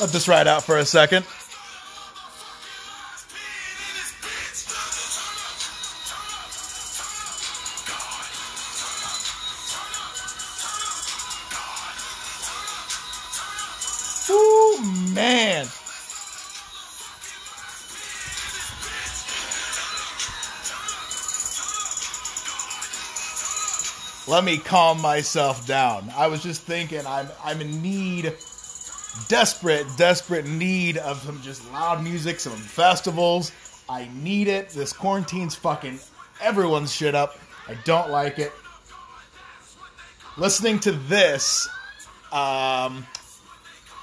Let this ride out for a second. Ooh, man. Let me calm myself down. I was just thinking I'm I'm in need desperate, desperate need of some just loud music, some festivals. I need it. This quarantine's fucking everyone's shit up. I don't like it. Listening to this, um,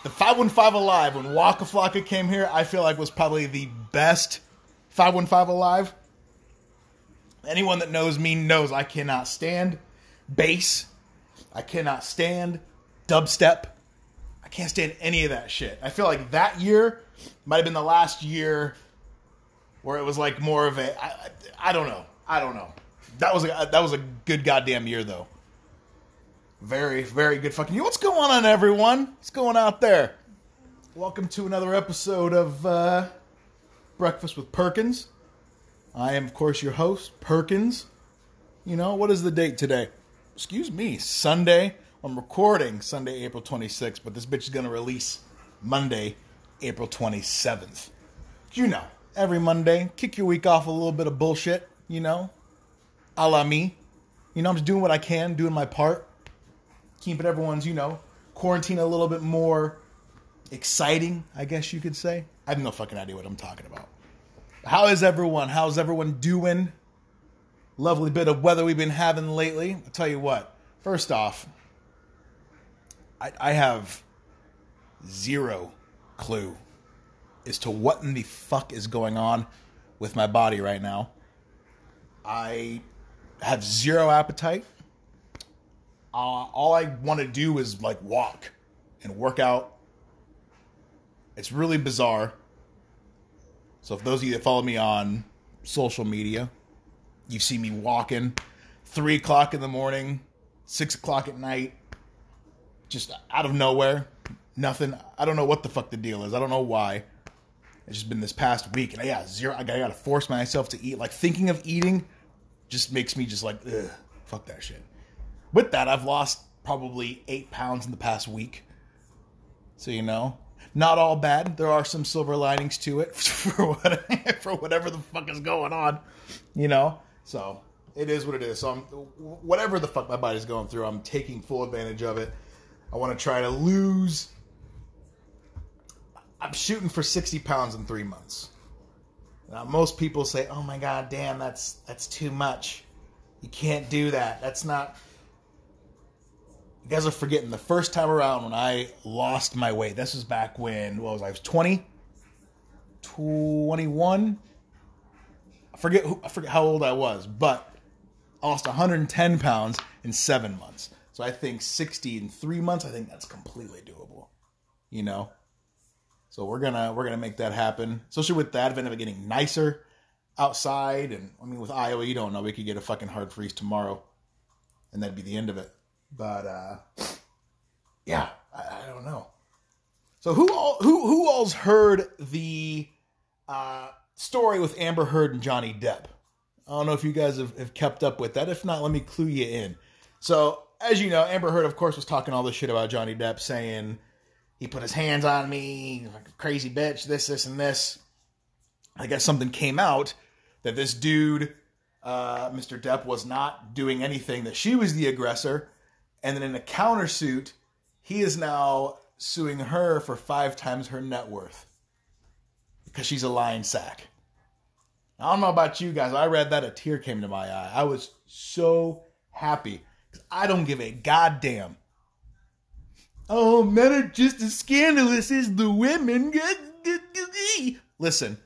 the 515 Alive, when Waka Flocka came here, I feel like was probably the best 515 Alive. Anyone that knows me knows I cannot stand bass. I cannot stand dubstep. I can't stand any of that shit. I feel like that year might have been the last year where it was like more of a I, I, I don't know. I don't know. That was a that was a good goddamn year though. Very very good fucking year. What's going on everyone? What's going out there? Welcome to another episode of uh, Breakfast with Perkins. I am of course your host Perkins. You know what is the date today? Excuse me, Sunday. I'm recording Sunday, April 26th, but this bitch is gonna release Monday, April 27th. You know, every Monday, kick your week off a little bit of bullshit, you know, a la me. You know, I'm just doing what I can, doing my part, keeping everyone's, you know, quarantine a little bit more exciting, I guess you could say. I have no fucking idea what I'm talking about. How is everyone? How's everyone doing? Lovely bit of weather we've been having lately. I'll tell you what, first off, I, I have zero clue as to what in the fuck is going on with my body right now. I have zero appetite. Uh, all I want to do is like walk and work out. It's really bizarre. So, if those of you that follow me on social media, you see me walking three o'clock in the morning, six o'clock at night, just out of nowhere. Nothing. I don't know what the fuck the deal is. I don't know why. It's just been this past week, and yeah, zero. I gotta force myself to eat. Like thinking of eating, just makes me just like, ugh, fuck that shit. With that, I've lost probably eight pounds in the past week. So you know, not all bad. There are some silver linings to it for what, for whatever the fuck is going on. You know, so it is what it is. So I'm whatever the fuck my body's going through, I'm taking full advantage of it. I want to try to lose. I'm shooting for 60 pounds in three months. Now, most people say, "Oh my god, damn, that's that's too much. You can't do that. That's not." You guys are forgetting the first time around when I lost my weight. This was back when what was I? I was 20, 21. I forget who, I forget how old I was, but I lost 110 pounds in seven months. So I think 60 in three months. I think that's completely doable. You know. So we're gonna we're gonna make that happen. Especially with that, if it getting nicer outside, and I mean with Iowa, you don't know. We could get a fucking hard freeze tomorrow, and that'd be the end of it. But uh, yeah, I, I don't know. So who all who who all's heard the uh, story with Amber Heard and Johnny Depp? I don't know if you guys have, have kept up with that. If not, let me clue you in. So as you know, Amber Heard, of course, was talking all this shit about Johnny Depp, saying he put his hands on me, like a crazy bitch, this, this, and this. I guess something came out that this dude, uh, Mr. Depp, was not doing anything, that she was the aggressor. And then in a countersuit, he is now suing her for five times her net worth because she's a lying sack. I don't know about you guys. I read that, a tear came to my eye. I was so happy I don't give a goddamn Oh, men are just as scandalous as the women. Listen,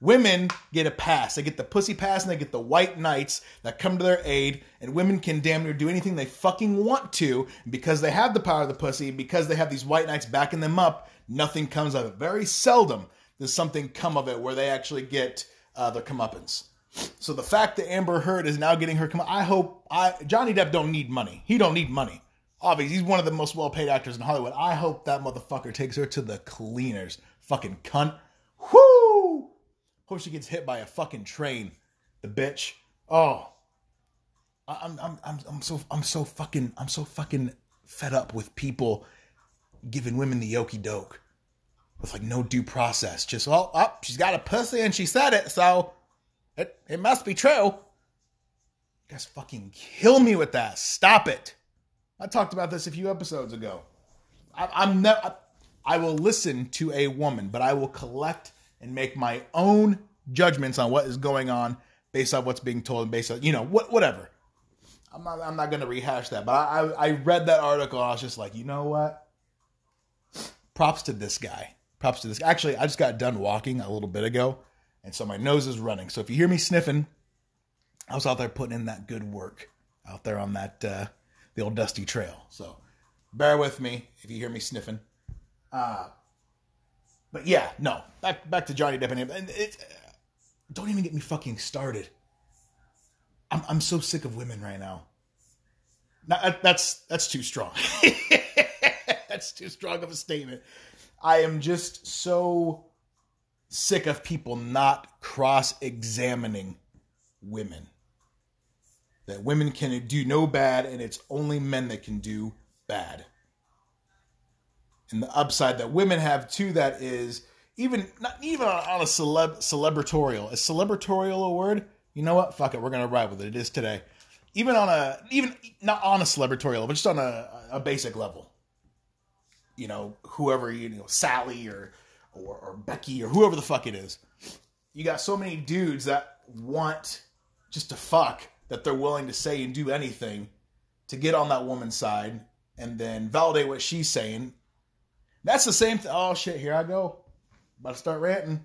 women get a pass. They get the pussy pass and they get the white knights that come to their aid, and women can damn near do anything they fucking want to because they have the power of the pussy, because they have these white knights backing them up, nothing comes of it. Very seldom does something come of it where they actually get uh, their comeuppance. So the fact that Amber Heard is now getting her come, I hope I Johnny Depp don't need money. He don't need money. Obviously, he's one of the most well paid actors in Hollywood. I hope that motherfucker takes her to the cleaners. Fucking cunt. Whoo! Hope she gets hit by a fucking train. The bitch. Oh. I'm I'm I'm I'm so I'm so fucking I'm so fucking fed up with people giving women the okey doke with like no due process. Just well, oh, she's got a pussy and she said it, so it it must be true. You guys fucking kill me with that. Stop it. I talked about this a few episodes ago. I, I'm never. I will listen to a woman, but I will collect and make my own judgments on what is going on based on what's being told and based on you know what whatever. I'm not. I'm not going to rehash that, but I, I I read that article. and I was just like, you know what? Props to this guy. Props to this. Actually, I just got done walking a little bit ago, and so my nose is running. So if you hear me sniffing, I was out there putting in that good work out there on that uh, the old dusty trail. So bear with me if you hear me sniffing. Uh, but yeah, no. Back back to Johnny Depp and it, uh, don't even get me fucking started. I'm I'm so sick of women right now. now that's that's too strong. that's too strong of a statement. I am just so sick of people not cross examining women. That women can do no bad and it's only men that can do bad. And the upside that women have to that is even not even on a celeb celebratorial. Is celebratorial a word? You know what? Fuck it. We're gonna ride with it. It is today. Even on a even not on a celebratorial, but just on a, a basic level you know, whoever you know, Sally or, or or Becky or whoever the fuck it is. You got so many dudes that want just to fuck that they're willing to say and do anything to get on that woman's side and then validate what she's saying. That's the same thing. Oh shit, here I go. About to start ranting.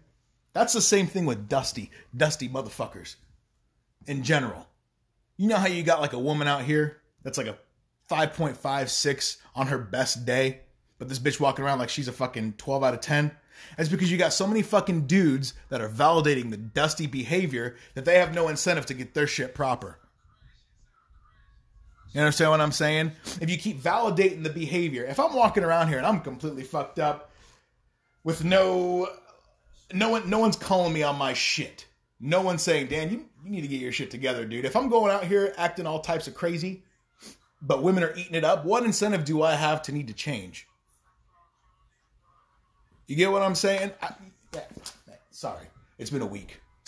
That's the same thing with Dusty, Dusty motherfuckers in general. You know how you got like a woman out here that's like a 5.56 on her best day but this bitch walking around like she's a fucking 12 out of 10. That's because you got so many fucking dudes that are validating the dusty behavior that they have no incentive to get their shit proper. You understand what I'm saying? If you keep validating the behavior, if I'm walking around here and I'm completely fucked up with no no one no one's calling me on my shit. No one's saying, Dan, you, you need to get your shit together, dude. If I'm going out here acting all types of crazy, but women are eating it up, what incentive do I have to need to change? You get what I'm saying? I, yeah, sorry, it's been a week.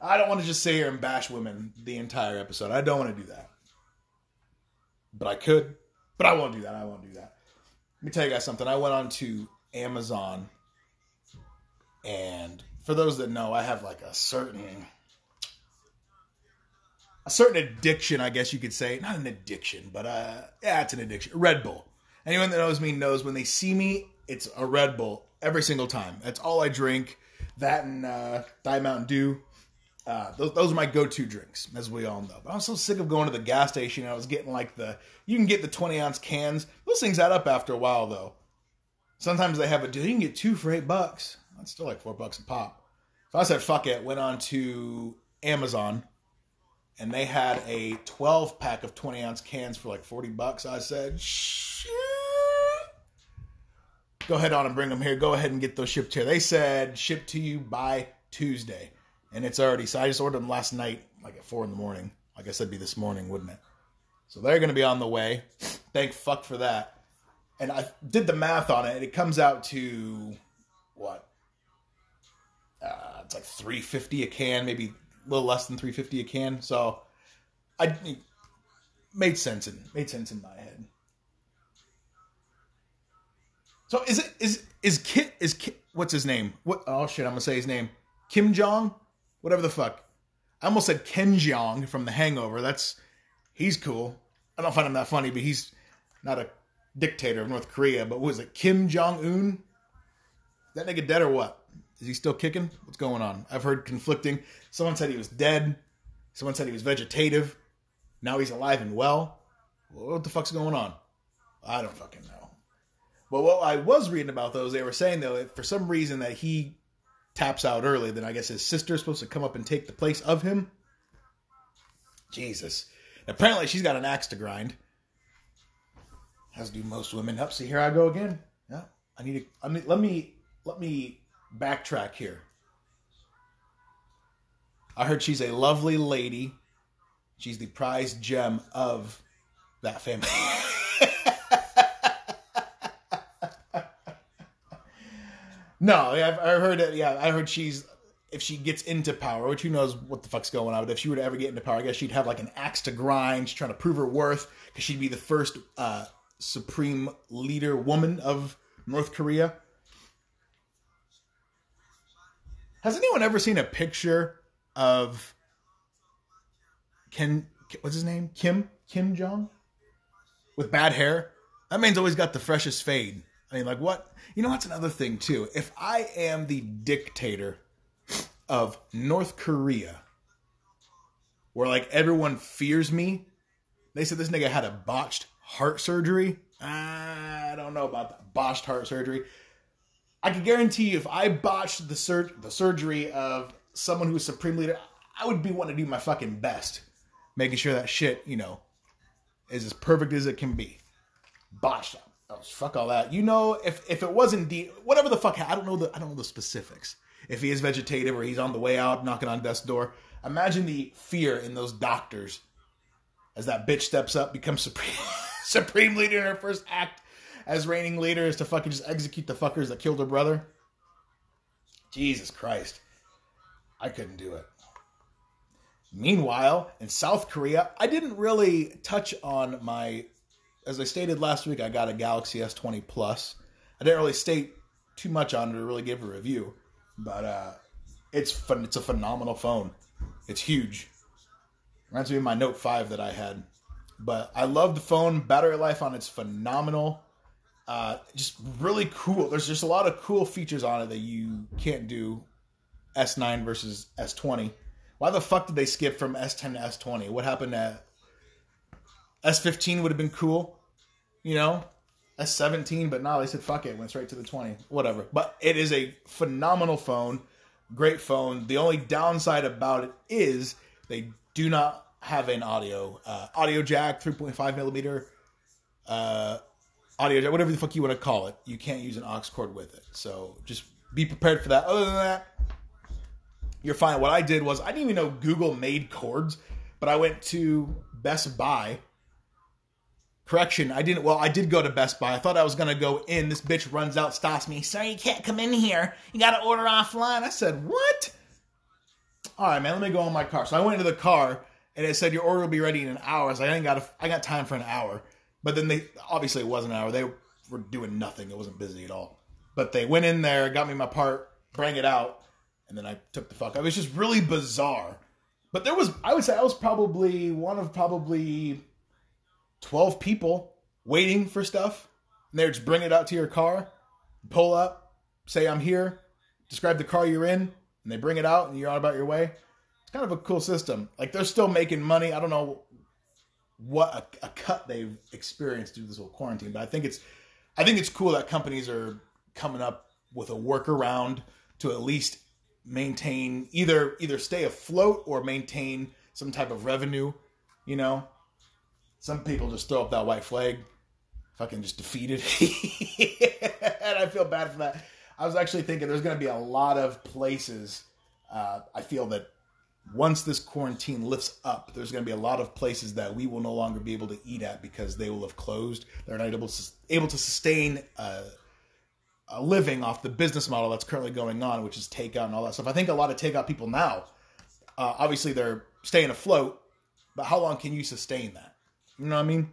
I don't want to just sit here and bash women the entire episode. I don't want to do that. But I could. But I won't do that. I won't do that. Let me tell you guys something. I went on to Amazon. And for those that know, I have like a certain a certain addiction, I guess you could say. Not an addiction, but uh yeah, it's an addiction. Red Bull. Anyone that knows me knows when they see me, it's a Red Bull every single time. That's all I drink. That and uh, Diet Mountain Dew. Uh, those, those are my go-to drinks, as we all know. But I'm so sick of going to the gas station. And I was getting like the you can get the 20 ounce cans. Those things add up after a while, though. Sometimes they have a deal. You can get two for eight bucks. That's still like four bucks a pop. So I said, fuck it. Went on to Amazon, and they had a 12 pack of 20 ounce cans for like 40 bucks. I said, shit go ahead on and bring them here. Go ahead and get those shipped here. They said ship to you by Tuesday, and it's already. So I just ordered them last night, like at four in the morning. Like I said, be this morning, wouldn't it? So they're going to be on the way. Thank fuck for that. And I did the math on it, and it comes out to what? Uh, it's like three fifty a can, maybe a little less than three fifty a can. So I made sense in made sense in my head. So is it is is Kit is Kit, what's his name? What oh shit, I'm gonna say his name. Kim Jong? Whatever the fuck. I almost said Ken Jeong from the hangover. That's he's cool. I don't find him that funny, but he's not a dictator of North Korea, but was it, Kim Jong Un? That nigga dead or what? Is he still kicking? What's going on? I've heard conflicting. Someone said he was dead. Someone said he was vegetative. Now he's alive and well. What the fuck's going on? I don't fucking know. But what I was reading about those, they were saying though, if for some reason that he taps out early, then I guess his sister's supposed to come up and take the place of him. Jesus. Apparently, she's got an axe to grind. As do most women. Up, see here I go again. Yeah, I need to. I mean, let me let me backtrack here. I heard she's a lovely lady. She's the prized gem of that family. no, I've, I heard it. Yeah, I heard she's if she gets into power, which who knows what the fuck's going on. But if she were to ever get into power, I guess she'd have like an axe to grind. She's trying to prove her worth because she'd be the first uh, supreme leader woman of North Korea. Has anyone ever seen a picture of Ken? What's his name? Kim Kim Jong with bad hair. That man's always got the freshest fade. I mean, like what? You know, that's another thing too. If I am the dictator of North Korea, where like everyone fears me, they said this nigga had a botched heart surgery. I don't know about that botched heart surgery. I can guarantee you, if I botched the sur- the surgery of someone who's supreme leader, I would be wanting to do my fucking best, making sure that shit, you know, is as perfect as it can be. Botched. Oh, fuck all that. You know, if if it wasn't de- whatever the fuck, I don't know the I don't know the specifics. If he is vegetative or he's on the way out knocking on death's door, imagine the fear in those doctors as that bitch steps up, becomes supreme supreme leader in her first act as reigning leader is to fucking just execute the fuckers that killed her brother. Jesus Christ. I couldn't do it. Meanwhile, in South Korea, I didn't really touch on my. As I stated last week, I got a Galaxy S20 Plus. I didn't really state too much on it or really give a review, but uh, it's fun. It's a phenomenal phone. It's huge. Reminds me of my Note 5 that I had. But I love the phone. Battery life on it's phenomenal. Uh, just really cool. There's just a lot of cool features on it that you can't do S9 versus S20. Why the fuck did they skip from S10 to S20? What happened to S15 would have been cool, you know? a 17, but no, they said fuck it, went straight to the 20. Whatever. But it is a phenomenal phone, great phone. The only downside about it is they do not have an audio uh, audio jack, 3.5 millimeter uh, audio jack, whatever the fuck you want to call it. You can't use an aux cord with it, so just be prepared for that. Other than that, you're fine. What I did was I didn't even know Google made cords, but I went to Best Buy. Correction, I didn't. Well, I did go to Best Buy. I thought I was gonna go in. This bitch runs out, stops me. Sorry, you can't come in here. You gotta order offline. I said, what? All right, man. Let me go in my car. So I went into the car, and it said your order will be ready in an hour. I was like, I ain't got. A, I got time for an hour. But then they obviously it wasn't an hour. They were doing nothing. It wasn't busy at all. But they went in there, got me my part, bring it out, and then I took the fuck. It was just really bizarre. But there was, I would say, I was probably one of probably twelve people waiting for stuff. And they just bring it out to your car, pull up, say I'm here, describe the car you're in, and they bring it out, and you're on about your way. It's kind of a cool system. Like they're still making money. I don't know what a, a cut they've experienced through this whole quarantine, but I think it's, I think it's cool that companies are coming up with a workaround to at least maintain either either stay afloat or maintain some type of revenue. You know, some people just throw up that white flag, fucking just defeated, and I feel bad for that. I was actually thinking there's going to be a lot of places. Uh, I feel that once this quarantine lifts up, there's going to be a lot of places that we will no longer be able to eat at because they will have closed. They're not able to able to sustain uh, a living off the business model that's currently going on, which is takeout and all that stuff. I think a lot of takeout people now, uh, obviously, they're staying afloat, but how long can you sustain that? You know what I mean?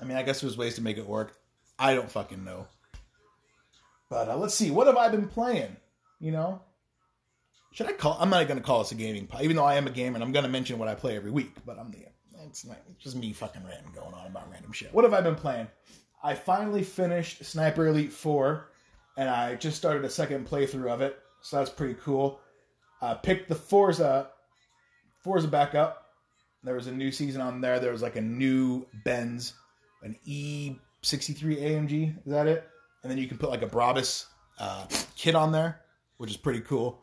I mean, I guess there's ways to make it work. I don't fucking know. But uh, let's see. What have I been playing? You know, should I call? I'm not going to call this a gaming pod, even though I am a gamer and I'm going to mention what I play every week. But I'm the it's not it's just me fucking random going on about random shit. What have I been playing? I finally finished Sniper Elite Four, and I just started a second playthrough of it, so that's pretty cool. I picked the Forza Forza back up. There was a new season on there. There was like a new Benz, an E63 AMG. Is that it? And then you can put like a Brabus uh, kit on there, which is pretty cool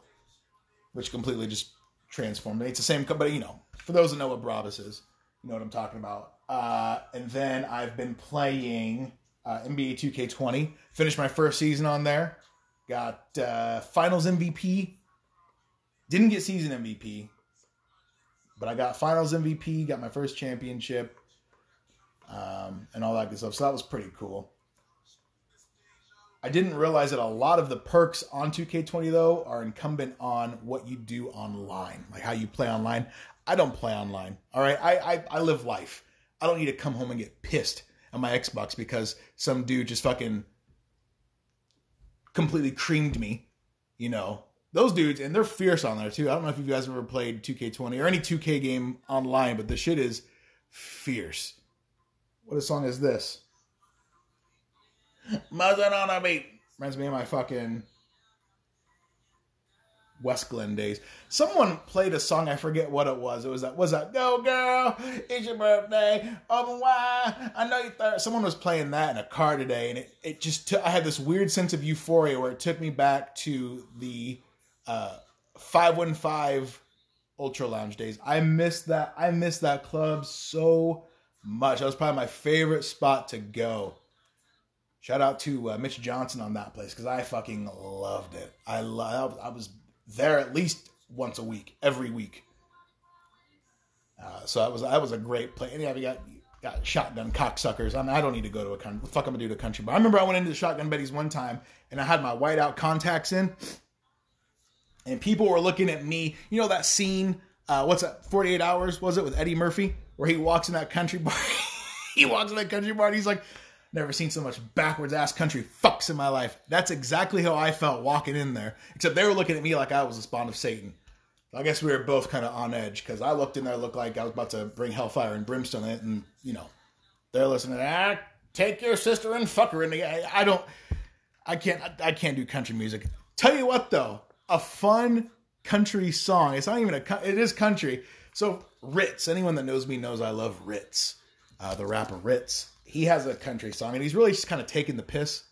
which completely just transformed me. It's the same, but you know, for those that know what Brabus is, you know what I'm talking about. Uh, and then I've been playing uh, NBA 2K20. Finished my first season on there. Got uh, Finals MVP. Didn't get season MVP, but I got Finals MVP. Got my first championship, um, and all that good stuff. So that was pretty cool. I didn't realize that a lot of the perks on 2K20 though are incumbent on what you do online, like how you play online. I don't play online. All right, I I, I live life. I don't need to come home and get pissed at my Xbox because some dude just fucking completely creamed me. You know, those dudes, and they're fierce on there too. I don't know if you guys ever played 2K20 or any 2K game online, but the shit is fierce. What a song is this? Muzzin on a beat. Reminds me of my fucking West Glen days. Someone played a song, I forget what it was. It was that was that Go Girl, it's your birthday. Oh why? I know you thought someone was playing that in a car today, and it, it just took I had this weird sense of euphoria where it took me back to the uh 515 Ultra Lounge days. I missed that I missed that club so much. That was probably my favorite spot to go. Shout out to uh, Mitch Johnson on that place because I fucking loved it. I love. I was there at least once a week, every week. Uh, so that was that was a great play. And yeah, we got got shotgun cocksuckers. I mean, I don't need to go to a country. Fuck, I'm gonna do to a country. But I remember I went into the shotgun Betty's one time and I had my whiteout contacts in, and people were looking at me. You know that scene? Uh, what's that? 48 hours was it with Eddie Murphy where he walks in that country bar? he walks in that country bar and he's like Never seen so much backwards ass country fucks in my life. That's exactly how I felt walking in there. Except they were looking at me like I was a spawn of Satan. I guess we were both kind of on edge because I looked in there, looked like I was about to bring hellfire and brimstone in it, and you know, they're listening. Ah, take your sister and fuck her in the. I, I don't. I can't. I, I can't do country music. Tell you what, though, a fun country song. It's not even a. It is country. So Rittz. Anyone that knows me knows I love Rittz, uh, the rapper Rittz. he has a country song, and he's really just kind of taking the piss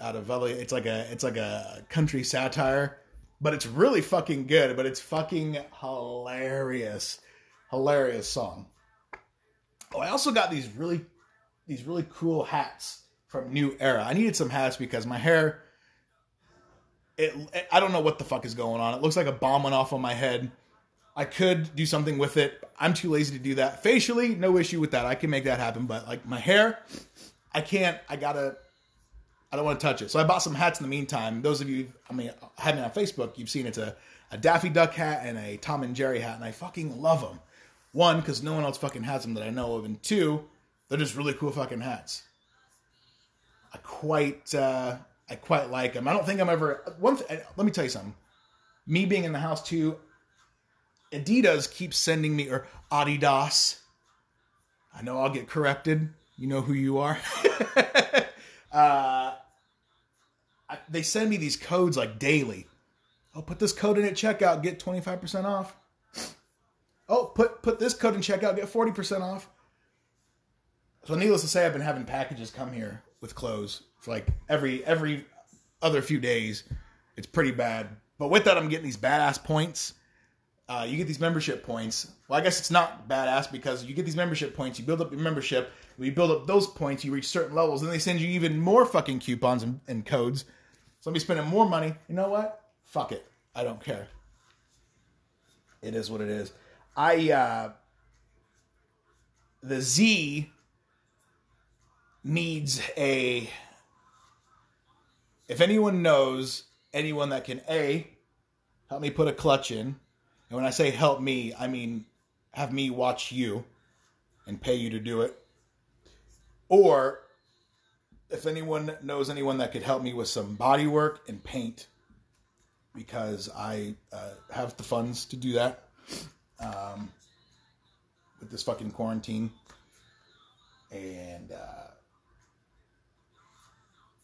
out of. It's like a it's like a country satire, but it's really fucking good. But it's fucking hilarious, hilarious song. Oh, I also got these really these really cool hats from New Era. I needed some hats because my hair. It, it I don't know what the fuck is going on. It looks like a bomb went off on my head. I could do something with it. I'm too lazy to do that. Facially, no issue with that. I can make that happen. But like my hair, I can't. I gotta. I don't want to touch it. So I bought some hats in the meantime. Those of you, I mean, had me on Facebook, you've seen it's a, a Daffy Duck hat and a Tom and Jerry hat, and I fucking love them. One, because no one else fucking has them that I know of, and two, they're just really cool fucking hats. I quite, uh, I quite like them. I don't think I'm ever. One, th- let me tell you something. Me being in the house too, Adidas keeps sending me or Adidas. I know I'll get corrected. You know who you are. uh, I, they send me these codes like daily. Oh, put this code in at checkout, get twenty five percent off. Oh, put put this code in checkout, get forty percent off. So, needless to say, I've been having packages come here with clothes like every every other few days. It's pretty bad. But with that, I'm getting these badass points uh, you get these membership points. Well, I guess it's not badass because you get these membership points. You build up your membership. When you build up those points, you reach certain levels, and they send you even more fucking coupons and, and codes. So I'm be spending more money. You know what? Fuck it. I don't care. It is what it is. I uh, the Z needs a. If anyone knows anyone that can a help me put a clutch in and when I say help me, I mean have me watch you and pay you to do it. Or if anyone knows anyone that could help me with some body work and paint, because I uh, have the funds to do that um, with this fucking quarantine. And uh,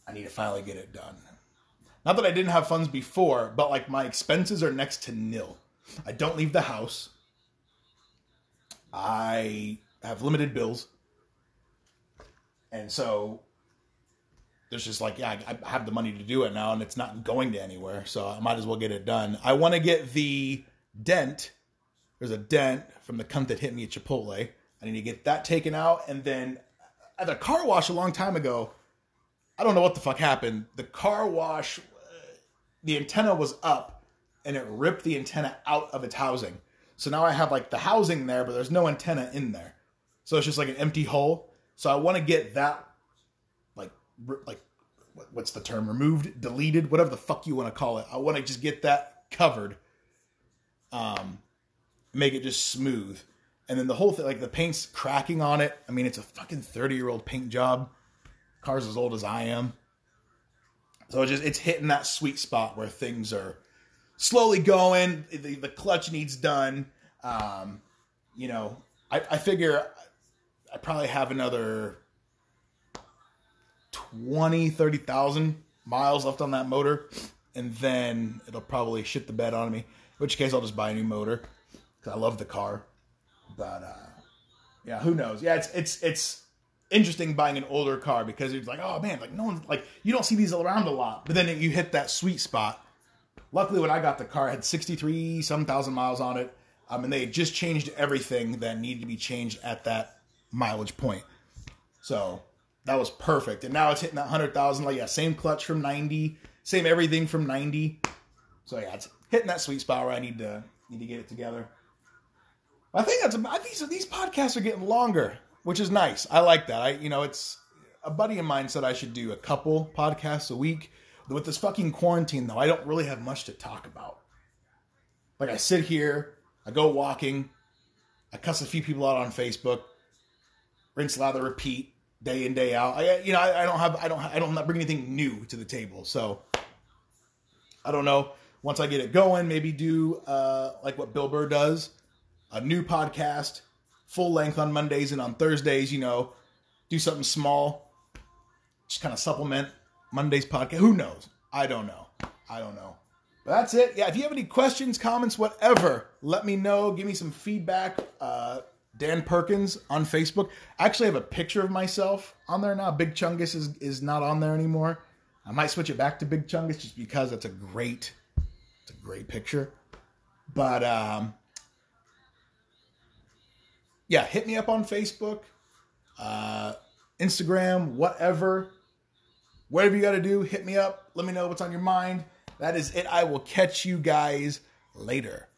I need to finally get it done. Not that I didn't have funds before, but like my expenses are next to nil. I don't leave the house. I have limited bills. And so there's just like, yeah, I, have the money to do it now and it's not going to anywhere. So I might as well get it done. I want to get the dent. There's a dent from the cunt that hit me at Chipotle. I need to get that taken out. And then at the car wash a long time ago, I don't know what the fuck happened. The car wash, uh, the antenna was up and it ripped the antenna out of its housing. So now I have like the housing there, but there's no antenna in there. So it's just like an empty hole. So I want to get that like like what's the term removed, deleted, whatever the fuck you want to call it. I want to just get that covered. Um make it just smooth. And then the whole thing like the paint's cracking on it. I mean, it's a fucking 30-year-old paint job. Car's as old as I am. So it's just it's hitting that sweet spot where things are slowly going. The, the clutch needs done. Um, you know, I, I figure I probably have another 20, 30,000 miles left on that motor. And then it'll probably shit the bed on me. In which case, I'll just buy a new motor because I love the car. But uh, yeah, who knows? Yeah, it's it's it's interesting buying an older car because it's like, oh man, like no one like you don't see these around a lot. But then you hit that sweet spot. Luckily, when I got the car, had 63 some thousand miles on it. Um, and they just changed everything that needed to be changed at that mileage point. So that was perfect. And now it's hitting that 100,000. Like, yeah, same clutch from 90, same everything from 90. So yeah, it's hitting that sweet spot where I need to need to get it together. I think that's I think these podcasts are getting longer, which is nice. I like that. I you know it's a buddy of mine said I should do a couple podcasts a week. With this fucking quarantine though, I don't really have much to talk about. Like I sit here, I go walking, I cuss a few people out on Facebook, rinse, lather, repeat, day in day out. I you know I, I don't have I don't I don't bring anything new to the table. So I don't know. Once I get it going, maybe do uh, like what Bill Burr does, a new podcast, full length on Mondays and on Thursdays. You know, do something small, just kind of supplement Monday's podcast. Who knows? I don't know. I don't know. But that's it. Yeah, if you have any questions, comments, whatever, let me know. Give me some feedback. Uh, Dan Perkins on Facebook. I actually have a picture of myself on there now. Big Chungus is, is not on there anymore. I might switch it back to Big Chungus just because it's a great, it's a great picture. But um, yeah, hit me up on Facebook, uh, Instagram, whatever. Whatever you got to do, hit me up. Let me know what's on your mind. That is it. I will catch you guys later.